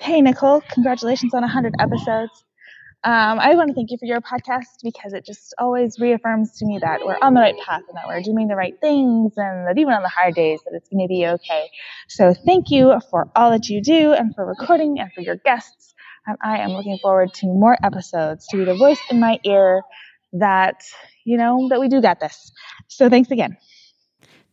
Hey, Nicole, congratulations on 100 episodes. Um, I want to thank you for your podcast because it just always reaffirms to me that we're on the right path and that we're doing the right things and that even on the hard days that it's going to be okay. So thank you for all that you do and for recording and for your guests. And I am looking forward to more episodes to be the voice in my ear that, you know, that we do got this. So thanks again.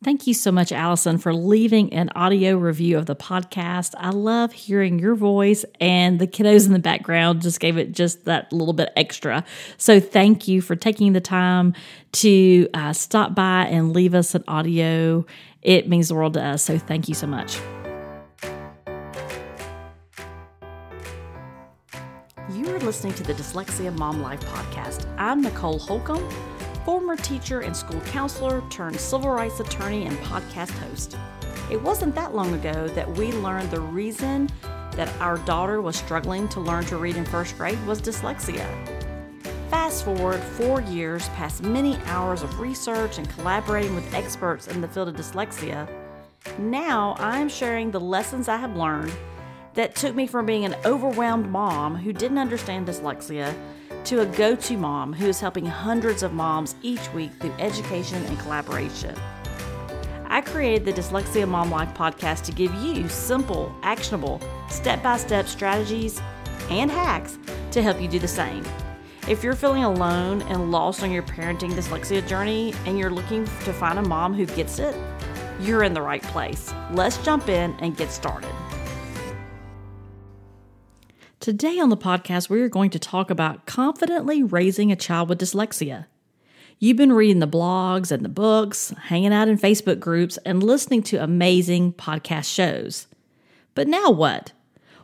Thank you so much, Allison, for leaving an audio review of the podcast. I love hearing your voice, and the kiddos in the background just gave it just that little bit extra. So, thank you for taking the time to uh, stop by and leave us an audio. It means the world to us. So, thank you so much. You are listening to the Dyslexia Mom Life podcast. I'm Nicole Holcomb former teacher and school counselor turned civil rights attorney and podcast host. It wasn't that long ago that we learned the reason that our daughter was struggling to learn to read in first grade was dyslexia. Fast forward four years past many hours of research and collaborating with experts in the field of dyslexia, now I'm sharing the lessons I have learned that took me from being an overwhelmed mom who didn't understand dyslexia to a go to mom who is helping hundreds of moms each week through education and collaboration. I created the Dyslexia Mom Life podcast to give you simple, actionable, step by step strategies and hacks to help you do the same. If you're feeling alone and lost on your parenting dyslexia journey and you're looking to find a mom who gets it, you're in the right place. Let's jump in and get started. Today on the podcast, we are going to talk about confidently raising a child with dyslexia. You've been reading the blogs and the books, hanging out in Facebook groups, and listening to amazing podcast shows. But now what?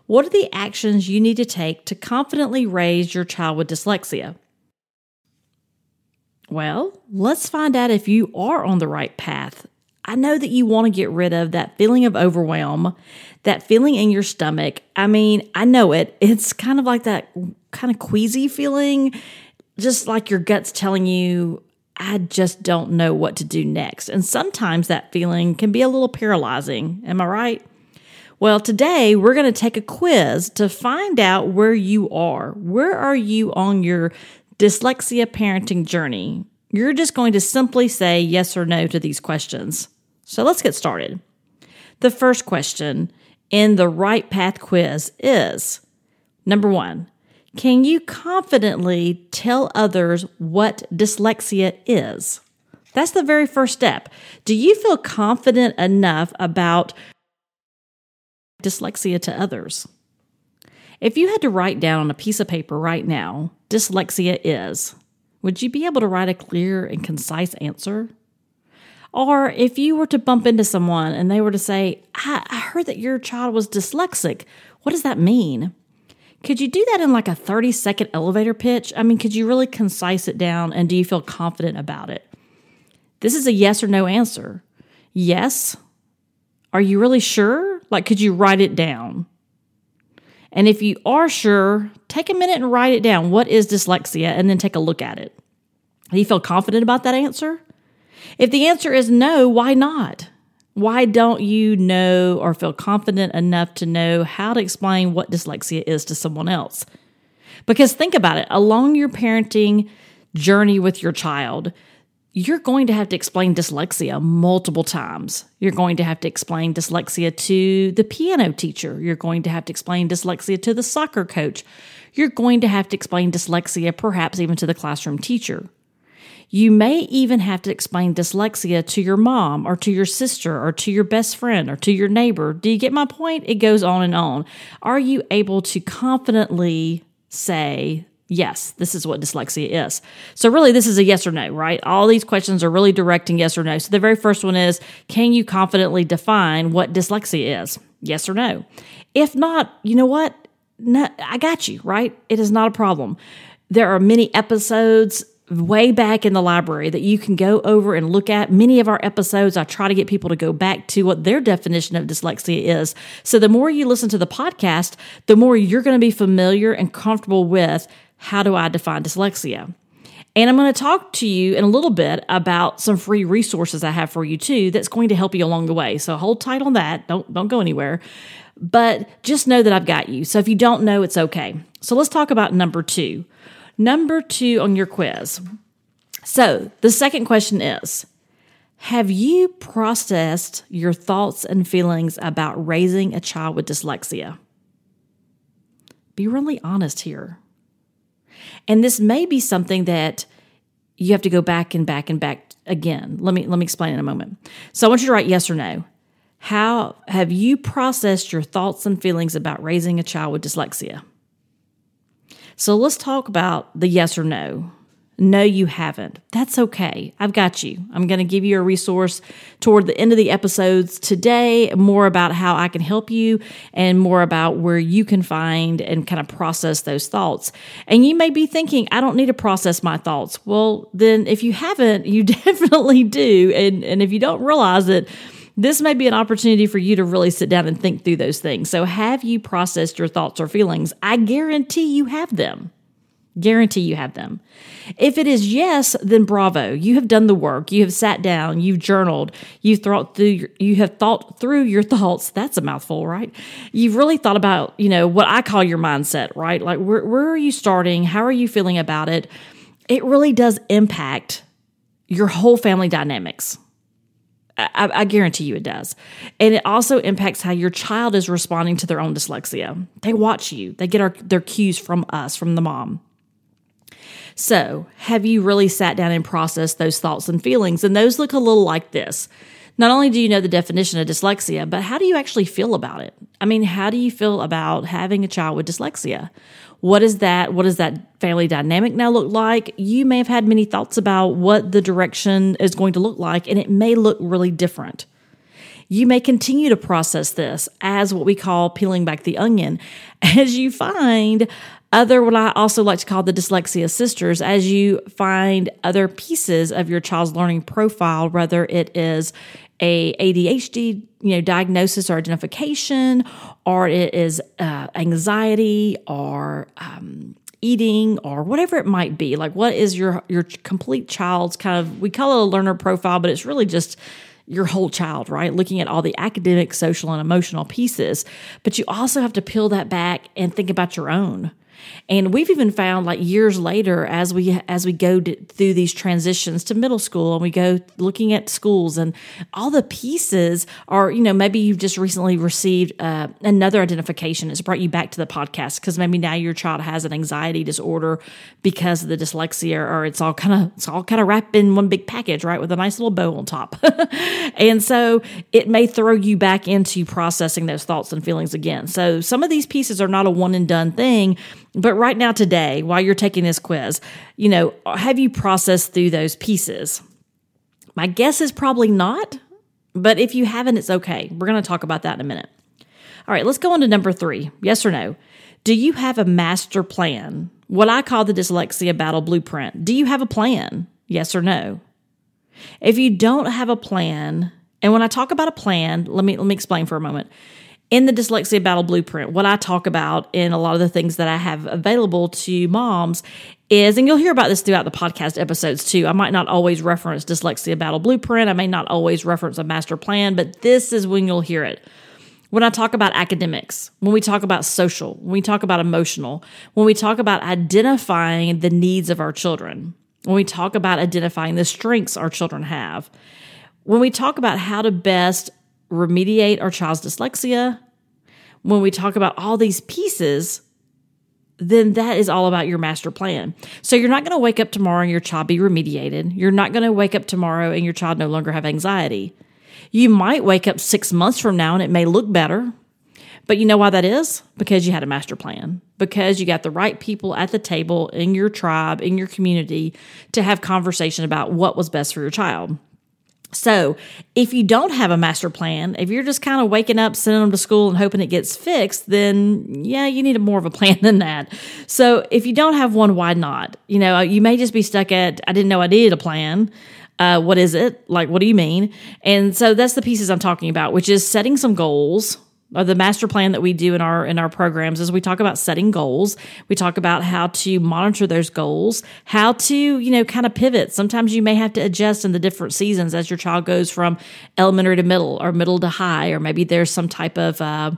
What are the actions you need to take to confidently raise your child with dyslexia? Well, let's find out if you are on the right path I know that you want to get rid of that feeling of overwhelm, that feeling in your stomach. I mean, I know it. It's kind of like that kind of queasy feeling, just like your gut's telling you, I just don't know what to do next. And sometimes that feeling can be a little paralyzing. Am I right? Well, today we're going to take a quiz to find out where you are. Where are you on your dyslexia parenting journey? You're just going to simply say yes or no to these questions. So let's get started. The first question in the Right Path quiz is number one, can you confidently tell others what dyslexia is? That's the very first step. Do you feel confident enough about dyslexia to others? If you had to write down on a piece of paper right now, dyslexia is, would you be able to write a clear and concise answer? Or if you were to bump into someone and they were to say, I, I heard that your child was dyslexic, what does that mean? Could you do that in like a 30 second elevator pitch? I mean, could you really concise it down and do you feel confident about it? This is a yes or no answer. Yes. Are you really sure? Like, could you write it down? And if you are sure, take a minute and write it down. What is dyslexia? And then take a look at it. Do you feel confident about that answer? If the answer is no, why not? Why don't you know or feel confident enough to know how to explain what dyslexia is to someone else? Because think about it along your parenting journey with your child, you're going to have to explain dyslexia multiple times. You're going to have to explain dyslexia to the piano teacher. You're going to have to explain dyslexia to the soccer coach. You're going to have to explain dyslexia perhaps even to the classroom teacher. You may even have to explain dyslexia to your mom or to your sister or to your best friend or to your neighbor. Do you get my point? It goes on and on. Are you able to confidently say, yes, this is what dyslexia is. So, really, this is a yes or no, right? All these questions are really directing yes or no. So, the very first one is Can you confidently define what dyslexia is? Yes or no? If not, you know what? No, I got you, right? It is not a problem. There are many episodes way back in the library that you can go over and look at. Many of our episodes, I try to get people to go back to what their definition of dyslexia is. So the more you listen to the podcast, the more you're going to be familiar and comfortable with how do I define dyslexia. And I'm going to talk to you in a little bit about some free resources I have for you too that's going to help you along the way. So hold tight on that. Don't don't go anywhere. but just know that I've got you. So if you don't know, it's okay. So let's talk about number two. Number two on your quiz. So the second question is Have you processed your thoughts and feelings about raising a child with dyslexia? Be really honest here. And this may be something that you have to go back and back and back again. Let me let me explain in a moment. So I want you to write yes or no. How have you processed your thoughts and feelings about raising a child with dyslexia? So let's talk about the yes or no. No, you haven't. That's okay. I've got you. I'm going to give you a resource toward the end of the episodes today, more about how I can help you and more about where you can find and kind of process those thoughts. And you may be thinking, I don't need to process my thoughts. Well, then if you haven't, you definitely do. And, and if you don't realize it, this may be an opportunity for you to really sit down and think through those things. So, have you processed your thoughts or feelings? I guarantee you have them. Guarantee you have them. If it is yes, then bravo. You have done the work. You have sat down, you've journaled, you've thought through you have thought through your thoughts. That's a mouthful, right? You've really thought about, you know, what I call your mindset, right? Like where where are you starting? How are you feeling about it? It really does impact your whole family dynamics. I, I, guarantee you it does. And it also impacts how your child is responding to their own dyslexia. They watch you, they get our, their cues from us, from the mom. So, have you really sat down and processed those thoughts and feelings? And those look a little like this. Not only do you know the definition of dyslexia, but how do you actually feel about it? I mean, how do you feel about having a child with dyslexia? What is that? What does that family dynamic now look like? You may have had many thoughts about what the direction is going to look like, and it may look really different. You may continue to process this as what we call peeling back the onion as you find other what I also like to call the dyslexia sisters as you find other pieces of your child's learning profile, whether it is a ADHD, you know, diagnosis or identification, or it is uh, anxiety or um, eating or whatever it might be. Like, what is your your complete child's kind of? We call it a learner profile, but it's really just your whole child, right? Looking at all the academic, social, and emotional pieces. But you also have to peel that back and think about your own. And we've even found like years later as we as we go to, through these transitions to middle school and we go looking at schools and all the pieces are you know maybe you've just recently received uh, another identification. It's brought you back to the podcast because maybe now your child has an anxiety disorder because of the dyslexia or it's all kind of it's all kind of wrapped in one big package right with a nice little bow on top. And so it may throw you back into processing those thoughts and feelings again. So some of these pieces are not a one and done thing but right now, today, while you're taking this quiz, you know, have you processed through those pieces? My guess is probably not, but if you haven't, it's okay. We're going to talk about that in a minute. All right, let's go on to number three yes or no. Do you have a master plan? What I call the dyslexia battle blueprint. Do you have a plan? Yes or no? If you don't have a plan, and when I talk about a plan, let me let me explain for a moment in the Dyslexia Battle Blueprint, what I talk about in a lot of the things that I have available to moms is, and you'll hear about this throughout the podcast episodes too. I might not always reference Dyslexia Battle Blueprint, I may not always reference a master plan, but this is when you'll hear it. When I talk about academics, when we talk about social, when we talk about emotional, when we talk about identifying the needs of our children, when we talk about identifying the strengths our children have, when we talk about how to best remediate our child's dyslexia, when we talk about all these pieces, then that is all about your master plan. So you're not going to wake up tomorrow and your child be remediated. You're not going to wake up tomorrow and your child no longer have anxiety. You might wake up six months from now and it may look better. But you know why that is? Because you had a master plan, because you got the right people at the table in your tribe, in your community to have conversation about what was best for your child. So, if you don't have a master plan, if you're just kind of waking up, sending them to school and hoping it gets fixed, then yeah, you need a more of a plan than that. So, if you don't have one, why not? You know, you may just be stuck at, I didn't know I needed a plan. Uh, what is it? Like, what do you mean? And so that's the pieces I'm talking about, which is setting some goals, or the master plan that we do in our in our programs is we talk about setting goals. We talk about how to monitor those goals how to you know kind of pivot. Sometimes you may have to adjust in the different seasons as your child goes from elementary to middle or middle to high or maybe there's some type of uh,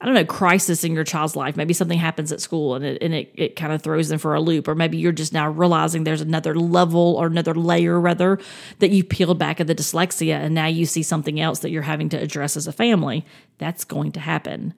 I don't know, crisis in your child's life. Maybe something happens at school and it, and it, it kind of throws them for a loop. Or maybe you're just now realizing there's another level or another layer, rather, that you peeled back of the dyslexia and now you see something else that you're having to address as a family. That's going to happen.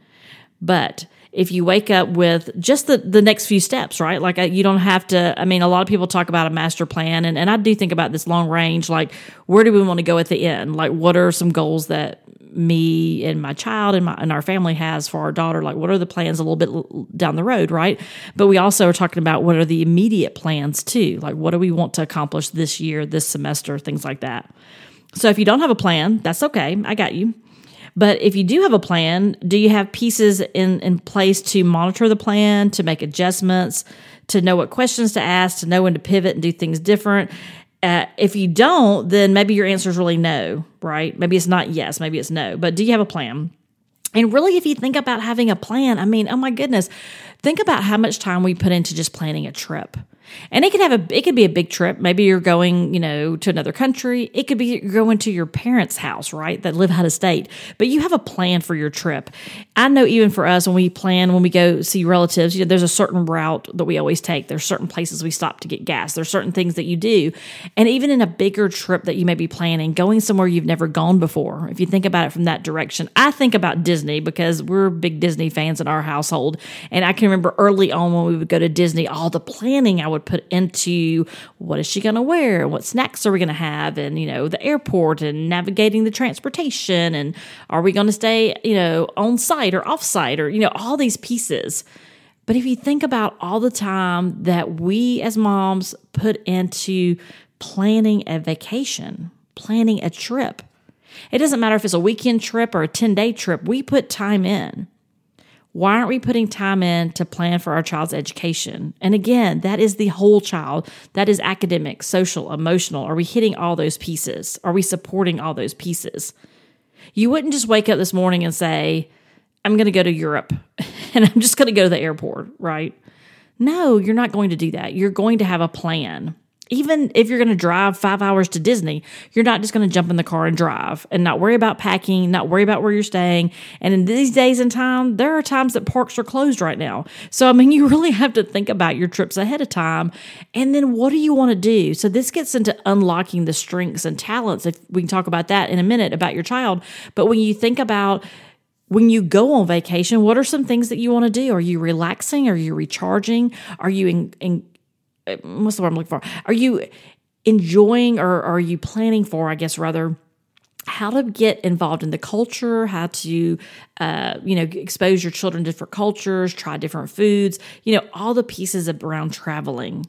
But if you wake up with just the, the next few steps, right? Like uh, you don't have to, I mean, a lot of people talk about a master plan and, and I do think about this long range, like where do we want to go at the end? Like what are some goals that me and my child and my and our family has for our daughter? Like what are the plans a little bit down the road, right? But we also are talking about what are the immediate plans too? Like what do we want to accomplish this year, this semester, things like that. So if you don't have a plan, that's okay. I got you. But if you do have a plan, do you have pieces in, in place to monitor the plan, to make adjustments, to know what questions to ask, to know when to pivot and do things different? Uh, if you don't, then maybe your answer is really no, right? Maybe it's not yes, maybe it's no. But do you have a plan? And really, if you think about having a plan, I mean, oh my goodness, think about how much time we put into just planning a trip. And it could have a it could be a big trip. Maybe you're going, you know, to another country. It could be going to your parents' house, right? That live out of state. But you have a plan for your trip. I know even for us when we plan when we go see relatives, you know, there's a certain route that we always take. There's certain places we stop to get gas. There's certain things that you do. And even in a bigger trip that you may be planning, going somewhere you've never gone before, if you think about it from that direction, I think about Disney because we're big Disney fans in our household. And I can remember early on when we would go to Disney, all the planning I would would put into what is she going to wear? What snacks are we going to have? And, you know, the airport and navigating the transportation. And are we going to stay, you know, on site or off site or, you know, all these pieces. But if you think about all the time that we as moms put into planning a vacation, planning a trip, it doesn't matter if it's a weekend trip or a 10 day trip, we put time in. Why aren't we putting time in to plan for our child's education? And again, that is the whole child. That is academic, social, emotional. Are we hitting all those pieces? Are we supporting all those pieces? You wouldn't just wake up this morning and say, I'm going to go to Europe and I'm just going to go to the airport, right? No, you're not going to do that. You're going to have a plan even if you're going to drive five hours to Disney, you're not just going to jump in the car and drive and not worry about packing, not worry about where you're staying. And in these days and time, there are times that parks are closed right now. So, I mean, you really have to think about your trips ahead of time. And then what do you want to do? So, this gets into unlocking the strengths and talents. If we can talk about that in a minute about your child. But when you think about, when you go on vacation, what are some things that you want to do? Are you relaxing? Are you recharging? Are you in, in, what's the word I'm looking for? Are you enjoying or are you planning for, I guess, rather, how to get involved in the culture, how to, uh, you know, expose your children to different cultures, try different foods, you know, all the pieces around traveling.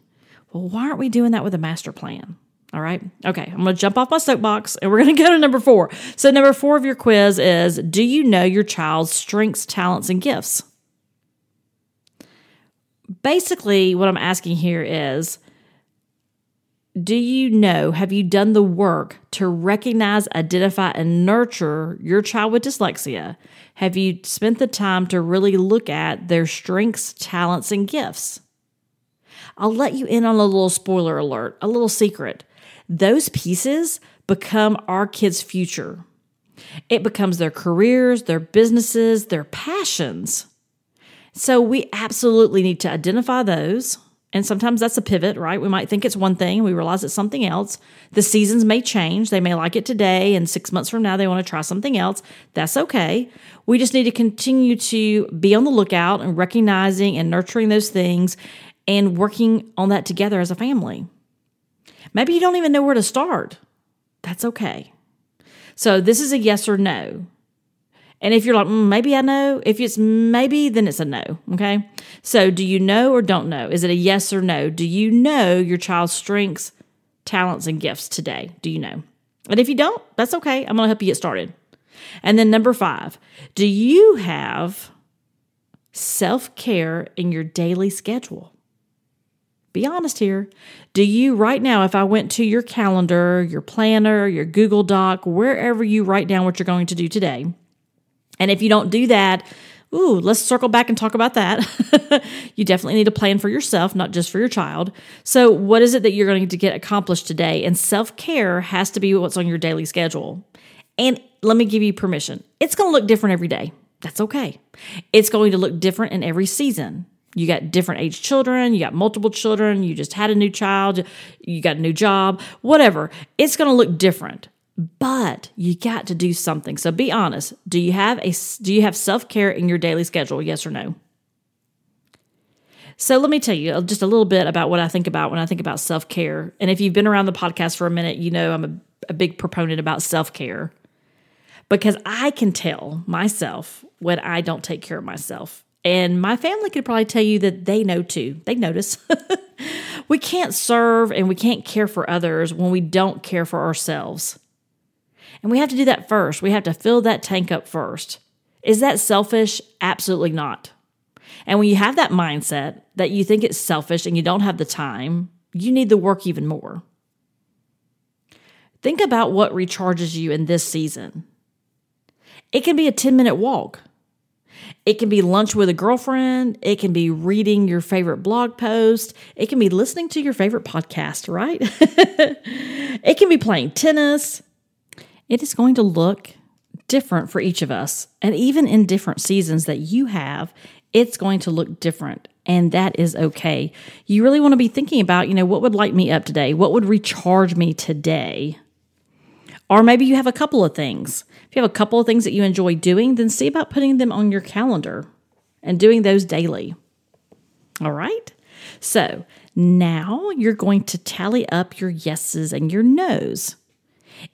Well, why aren't we doing that with a master plan? All right. Okay. I'm going to jump off my soapbox and we're going to go to number four. So, number four of your quiz is Do you know your child's strengths, talents, and gifts? Basically, what I'm asking here is do you know, have you done the work to recognize, identify, and nurture your child with dyslexia? Have you spent the time to really look at their strengths, talents, and gifts? I'll let you in on a little spoiler alert, a little secret. Those pieces become our kids' future. It becomes their careers, their businesses, their passions. So we absolutely need to identify those. And sometimes that's a pivot, right? We might think it's one thing, and we realize it's something else. The seasons may change. They may like it today, and six months from now, they want to try something else. That's okay. We just need to continue to be on the lookout and recognizing and nurturing those things and working on that together as a family. Maybe you don't even know where to start. That's okay. So, this is a yes or no. And if you're like, mm, maybe I know, if it's maybe, then it's a no. Okay. So do you know or don't know? Is it a yes or no? Do you know your child's strengths, talents, and gifts today? Do you know? And if you don't, that's okay. I'm going to help you get started. And then number five, do you have self care in your daily schedule? Be honest here. Do you, right now, if I went to your calendar, your planner, your Google Doc, wherever you write down what you're going to do today, and if you don't do that, ooh, let's circle back and talk about that. you definitely need to plan for yourself, not just for your child. So, what is it that you're going to get accomplished today? And self care has to be what's on your daily schedule. And let me give you permission it's going to look different every day. That's okay. It's going to look different in every season. You got different age children, you got multiple children, you just had a new child, you got a new job, whatever. It's going to look different. But you got to do something. So be honest. Do you have a do you have self-care in your daily schedule? Yes or no? So let me tell you uh, just a little bit about what I think about when I think about self-care. And if you've been around the podcast for a minute, you know I'm a, a big proponent about self-care because I can tell myself when I don't take care of myself. And my family could probably tell you that they know too. They notice. we can't serve and we can't care for others when we don't care for ourselves. And we have to do that first. We have to fill that tank up first. Is that selfish? Absolutely not. And when you have that mindset that you think it's selfish and you don't have the time, you need the work even more. Think about what recharges you in this season. It can be a 10 minute walk. It can be lunch with a girlfriend. It can be reading your favorite blog post. It can be listening to your favorite podcast, right? it can be playing tennis. It is going to look different for each of us. And even in different seasons that you have, it's going to look different. And that is okay. You really want to be thinking about, you know, what would light me up today? What would recharge me today? Or maybe you have a couple of things. If you have a couple of things that you enjoy doing, then see about putting them on your calendar and doing those daily. All right. So now you're going to tally up your yeses and your nos.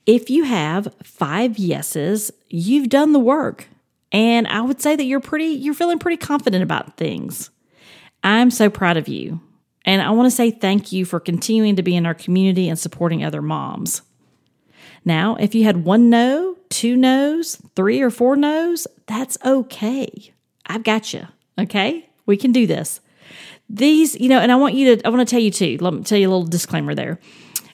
If you have five yeses, you've done the work. And I would say that you're pretty, you're feeling pretty confident about things. I'm so proud of you. And I want to say thank you for continuing to be in our community and supporting other moms. Now, if you had one no, two no's, three or four no's, that's okay. I've got you. Okay. We can do this. These, you know, and I want you to, I want to tell you too, let me tell you a little disclaimer there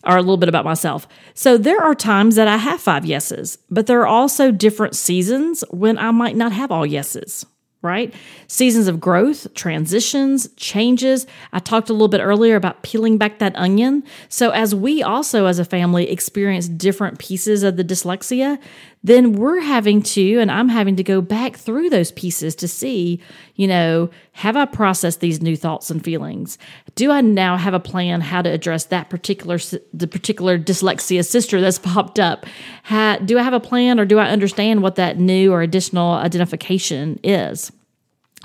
or a little bit about myself. So there are times that I have five yeses, but there are also different seasons when I might not have all yeses right? Seasons of growth, transitions, changes. I talked a little bit earlier about peeling back that onion. So, as we also as a family experience different pieces of the dyslexia, then we're having to, and I'm having to go back through those pieces to see, you know, have I processed these new thoughts and feelings? Do I now have a plan how to address that particular, the particular dyslexia sister that's popped up? How, do I have a plan or do I understand what that new or additional identification is?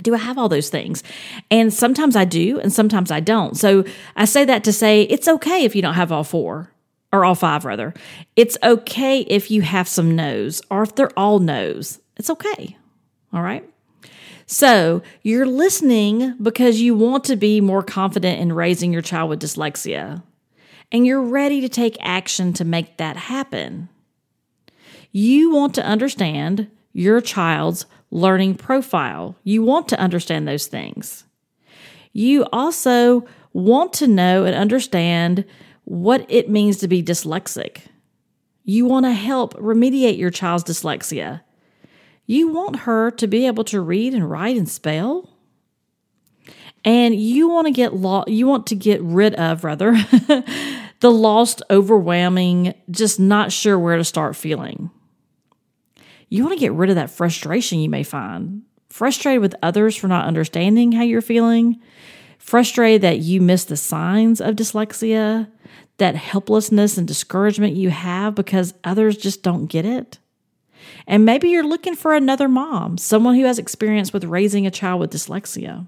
Do I have all those things? And sometimes I do, and sometimes I don't. So I say that to say it's okay if you don't have all four or all five rather. It's okay if you have some no's or if they're all no's. It's okay. All right. So you're listening because you want to be more confident in raising your child with dyslexia and you're ready to take action to make that happen. You want to understand your child's learning profile. You want to understand those things. You also want to know and understand what it means to be dyslexic. You want to help remediate your child's dyslexia. You want her to be able to read and write and spell. And you want to get lo- you want to get rid of rather the lost, overwhelming, just not sure where to start feeling. You want to get rid of that frustration you may find. Frustrated with others for not understanding how you're feeling, frustrated that you miss the signs of dyslexia, that helplessness and discouragement you have because others just don't get it. And maybe you're looking for another mom, someone who has experience with raising a child with dyslexia.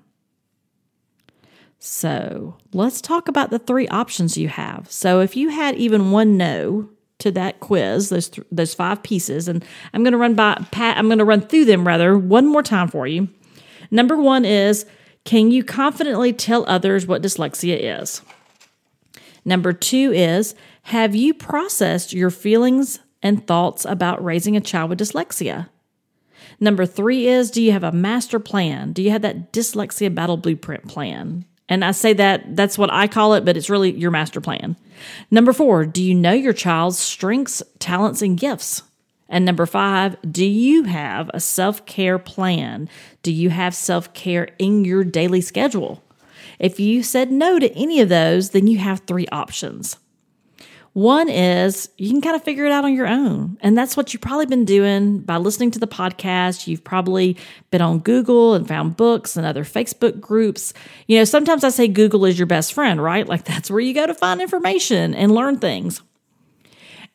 So let's talk about the three options you have. So if you had even one no to that quiz, those th- those five pieces, and I'm going to run by Pat. I'm going to run through them rather one more time for you. Number one is, can you confidently tell others what dyslexia is? Number two is, have you processed your feelings and thoughts about raising a child with dyslexia? Number three is, do you have a master plan? Do you have that dyslexia battle blueprint plan? And I say that that's what I call it, but it's really your master plan. Number four, do you know your child's strengths, talents, and gifts? And number five, do you have a self care plan? Do you have self care in your daily schedule? If you said no to any of those, then you have three options. One is you can kind of figure it out on your own. And that's what you've probably been doing by listening to the podcast. You've probably been on Google and found books and other Facebook groups. You know, sometimes I say Google is your best friend, right? Like that's where you go to find information and learn things.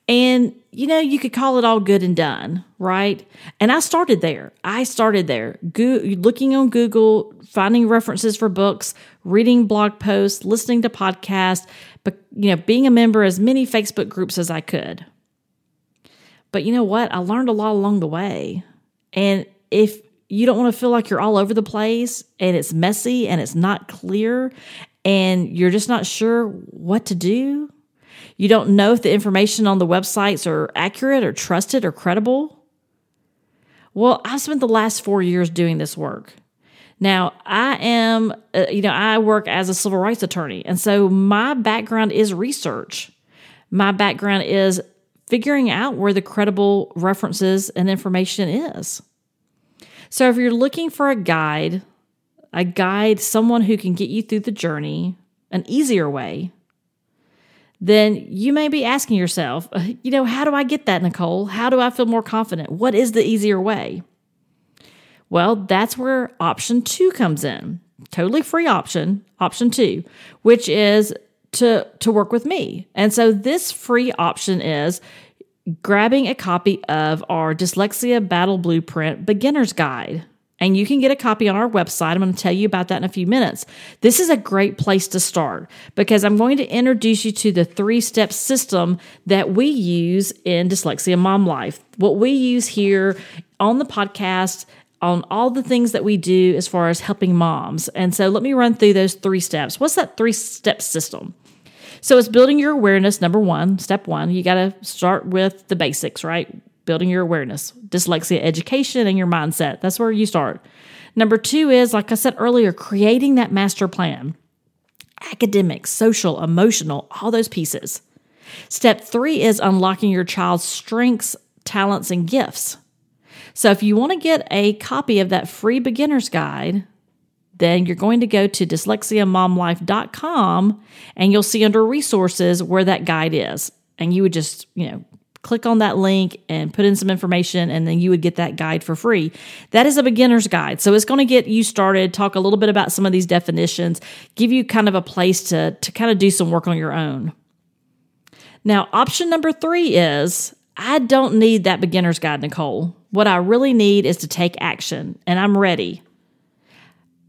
And, you know, you could call it all good and done, right? And I started there. I started there, Go- looking on Google, finding references for books, reading blog posts, listening to podcasts, but, you know, being a member as many Facebook groups as I could. But you know what? I learned a lot along the way. And if you don't want to feel like you're all over the place and it's messy and it's not clear and you're just not sure what to do, you don't know if the information on the websites are accurate or trusted or credible. Well, I've spent the last four years doing this work. Now, I am, uh, you know, I work as a civil rights attorney. And so my background is research. My background is figuring out where the credible references and information is. So if you're looking for a guide, a guide, someone who can get you through the journey, an easier way, then you may be asking yourself, uh, you know, how do I get that, Nicole? How do I feel more confident? What is the easier way? Well, that's where option two comes in. Totally free option, option two, which is to, to work with me. And so this free option is grabbing a copy of our Dyslexia Battle Blueprint Beginner's Guide. And you can get a copy on our website. I'm going to tell you about that in a few minutes. This is a great place to start because I'm going to introduce you to the three step system that we use in Dyslexia Mom Life. What we use here on the podcast, on all the things that we do as far as helping moms. And so let me run through those three steps. What's that three step system? So it's building your awareness, number one, step one. You got to start with the basics, right? Building your awareness, dyslexia education, and your mindset. That's where you start. Number two is, like I said earlier, creating that master plan academic, social, emotional, all those pieces. Step three is unlocking your child's strengths, talents, and gifts. So if you want to get a copy of that free beginner's guide, then you're going to go to dyslexiamomlife.com and you'll see under resources where that guide is. And you would just, you know, click on that link and put in some information, and then you would get that guide for free. That is a beginner's guide. So it's going to get you started, talk a little bit about some of these definitions, give you kind of a place to, to kind of do some work on your own. Now, option number three is I don't need that beginner's guide, Nicole. What I really need is to take action, and I'm ready.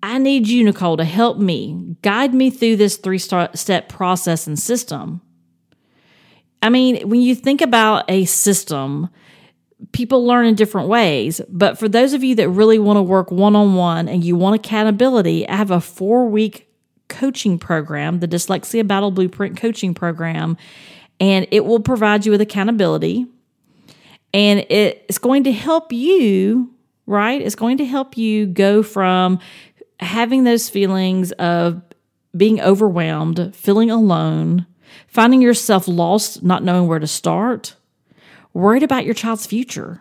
I need you, Nicole, to help me, guide me through this three step process and system. I mean, when you think about a system, people learn in different ways. But for those of you that really want to work one on one and you want accountability, I have a four week coaching program, the Dyslexia Battle Blueprint coaching program, and it will provide you with accountability. And it's going to help you, right? It's going to help you go from having those feelings of being overwhelmed, feeling alone, finding yourself lost, not knowing where to start, worried about your child's future,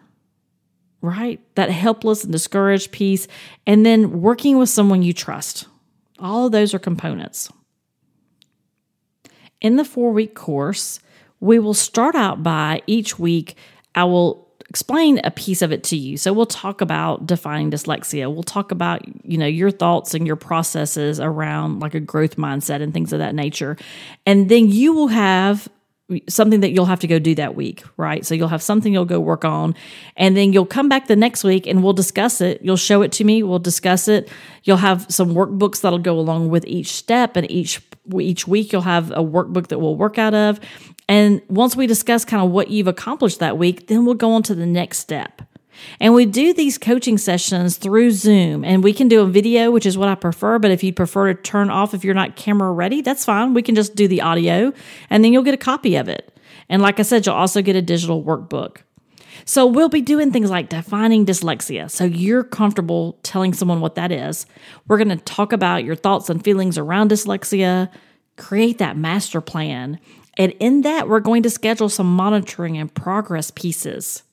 right? That helpless and discouraged piece, and then working with someone you trust. All of those are components. In the four week course, we will start out by each week, I will explain a piece of it to you. So we'll talk about defining dyslexia. We'll talk about, you know, your thoughts and your processes around like a growth mindset and things of that nature. And then you will have something that you'll have to go do that week, right? So you'll have something you'll go work on and then you'll come back the next week and we'll discuss it. You'll show it to me, we'll discuss it. You'll have some workbooks that'll go along with each step and each each week you'll have a workbook that we'll work out of and once we discuss kind of what you've accomplished that week, then we'll go on to the next step. And we do these coaching sessions through Zoom, and we can do a video, which is what I prefer. But if you prefer to turn off if you're not camera ready, that's fine. We can just do the audio, and then you'll get a copy of it. And like I said, you'll also get a digital workbook. So we'll be doing things like defining dyslexia. So you're comfortable telling someone what that is. We're going to talk about your thoughts and feelings around dyslexia, create that master plan, and in that, we're going to schedule some monitoring and progress pieces.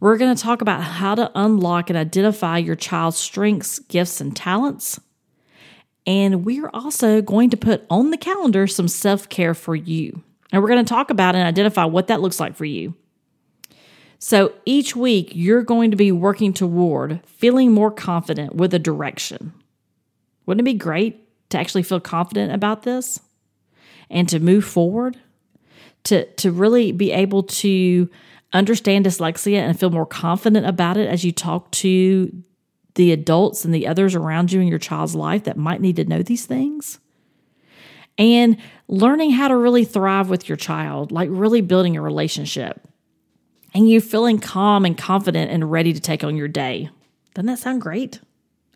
We're going to talk about how to unlock and identify your child's strengths, gifts, and talents. And we're also going to put on the calendar some self care for you. And we're going to talk about and identify what that looks like for you. So each week, you're going to be working toward feeling more confident with a direction. Wouldn't it be great to actually feel confident about this and to move forward? To, to really be able to understand dyslexia and feel more confident about it as you talk to the adults and the others around you in your child's life that might need to know these things. And learning how to really thrive with your child, like really building a relationship and you feeling calm and confident and ready to take on your day. Doesn't that sound great?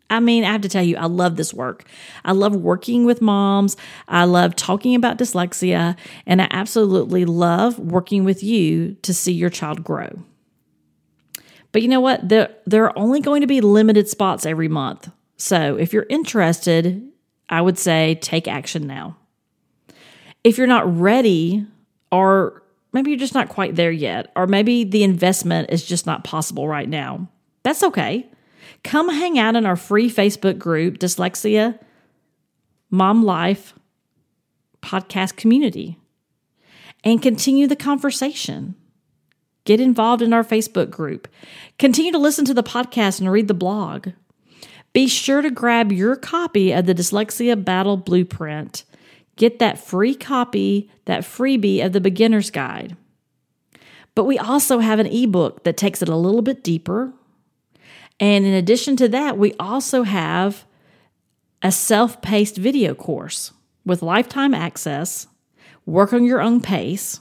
I mean, I have to tell you, I love this work. I love working with moms. I love talking about dyslexia, and I absolutely love working with you to see your child grow. But you know what? There, there are only going to be limited spots every month. So if you're interested, I would say take action now. If you're not ready or maybe you're just not quite there yet, or maybe the investment is just not possible right now. That's okay. Come hang out in our free Facebook group, Dyslexia Mom Life podcast community, and continue the conversation. Get involved in our Facebook group. Continue to listen to the podcast and read the blog. Be sure to grab your copy of the Dyslexia Battle Blueprint Get that free copy, that freebie of the beginner's guide. But we also have an ebook that takes it a little bit deeper. And in addition to that, we also have a self paced video course with lifetime access, work on your own pace,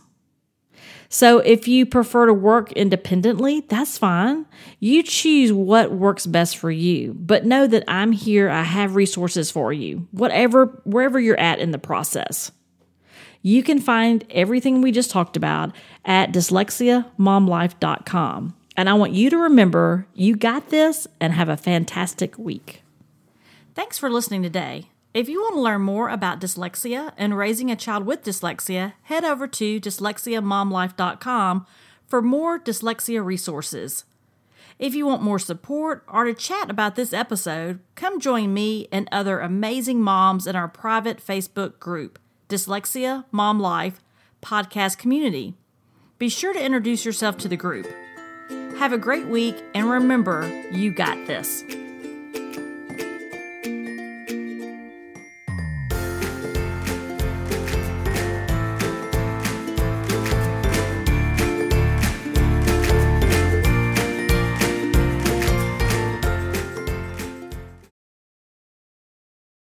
so if you prefer to work independently, that's fine. You choose what works best for you, but know that I'm here. I have resources for you, whatever, wherever you're at in the process. You can find everything we just talked about at dyslexiamomlife.com. And I want you to remember you got this and have a fantastic week. Thanks for listening today. If you want to learn more about dyslexia and raising a child with dyslexia, head over to dyslexiamomlife.com for more dyslexia resources. If you want more support or to chat about this episode, come join me and other amazing moms in our private Facebook group, Dyslexia Mom Life Podcast Community. Be sure to introduce yourself to the group. Have a great week and remember, you got this.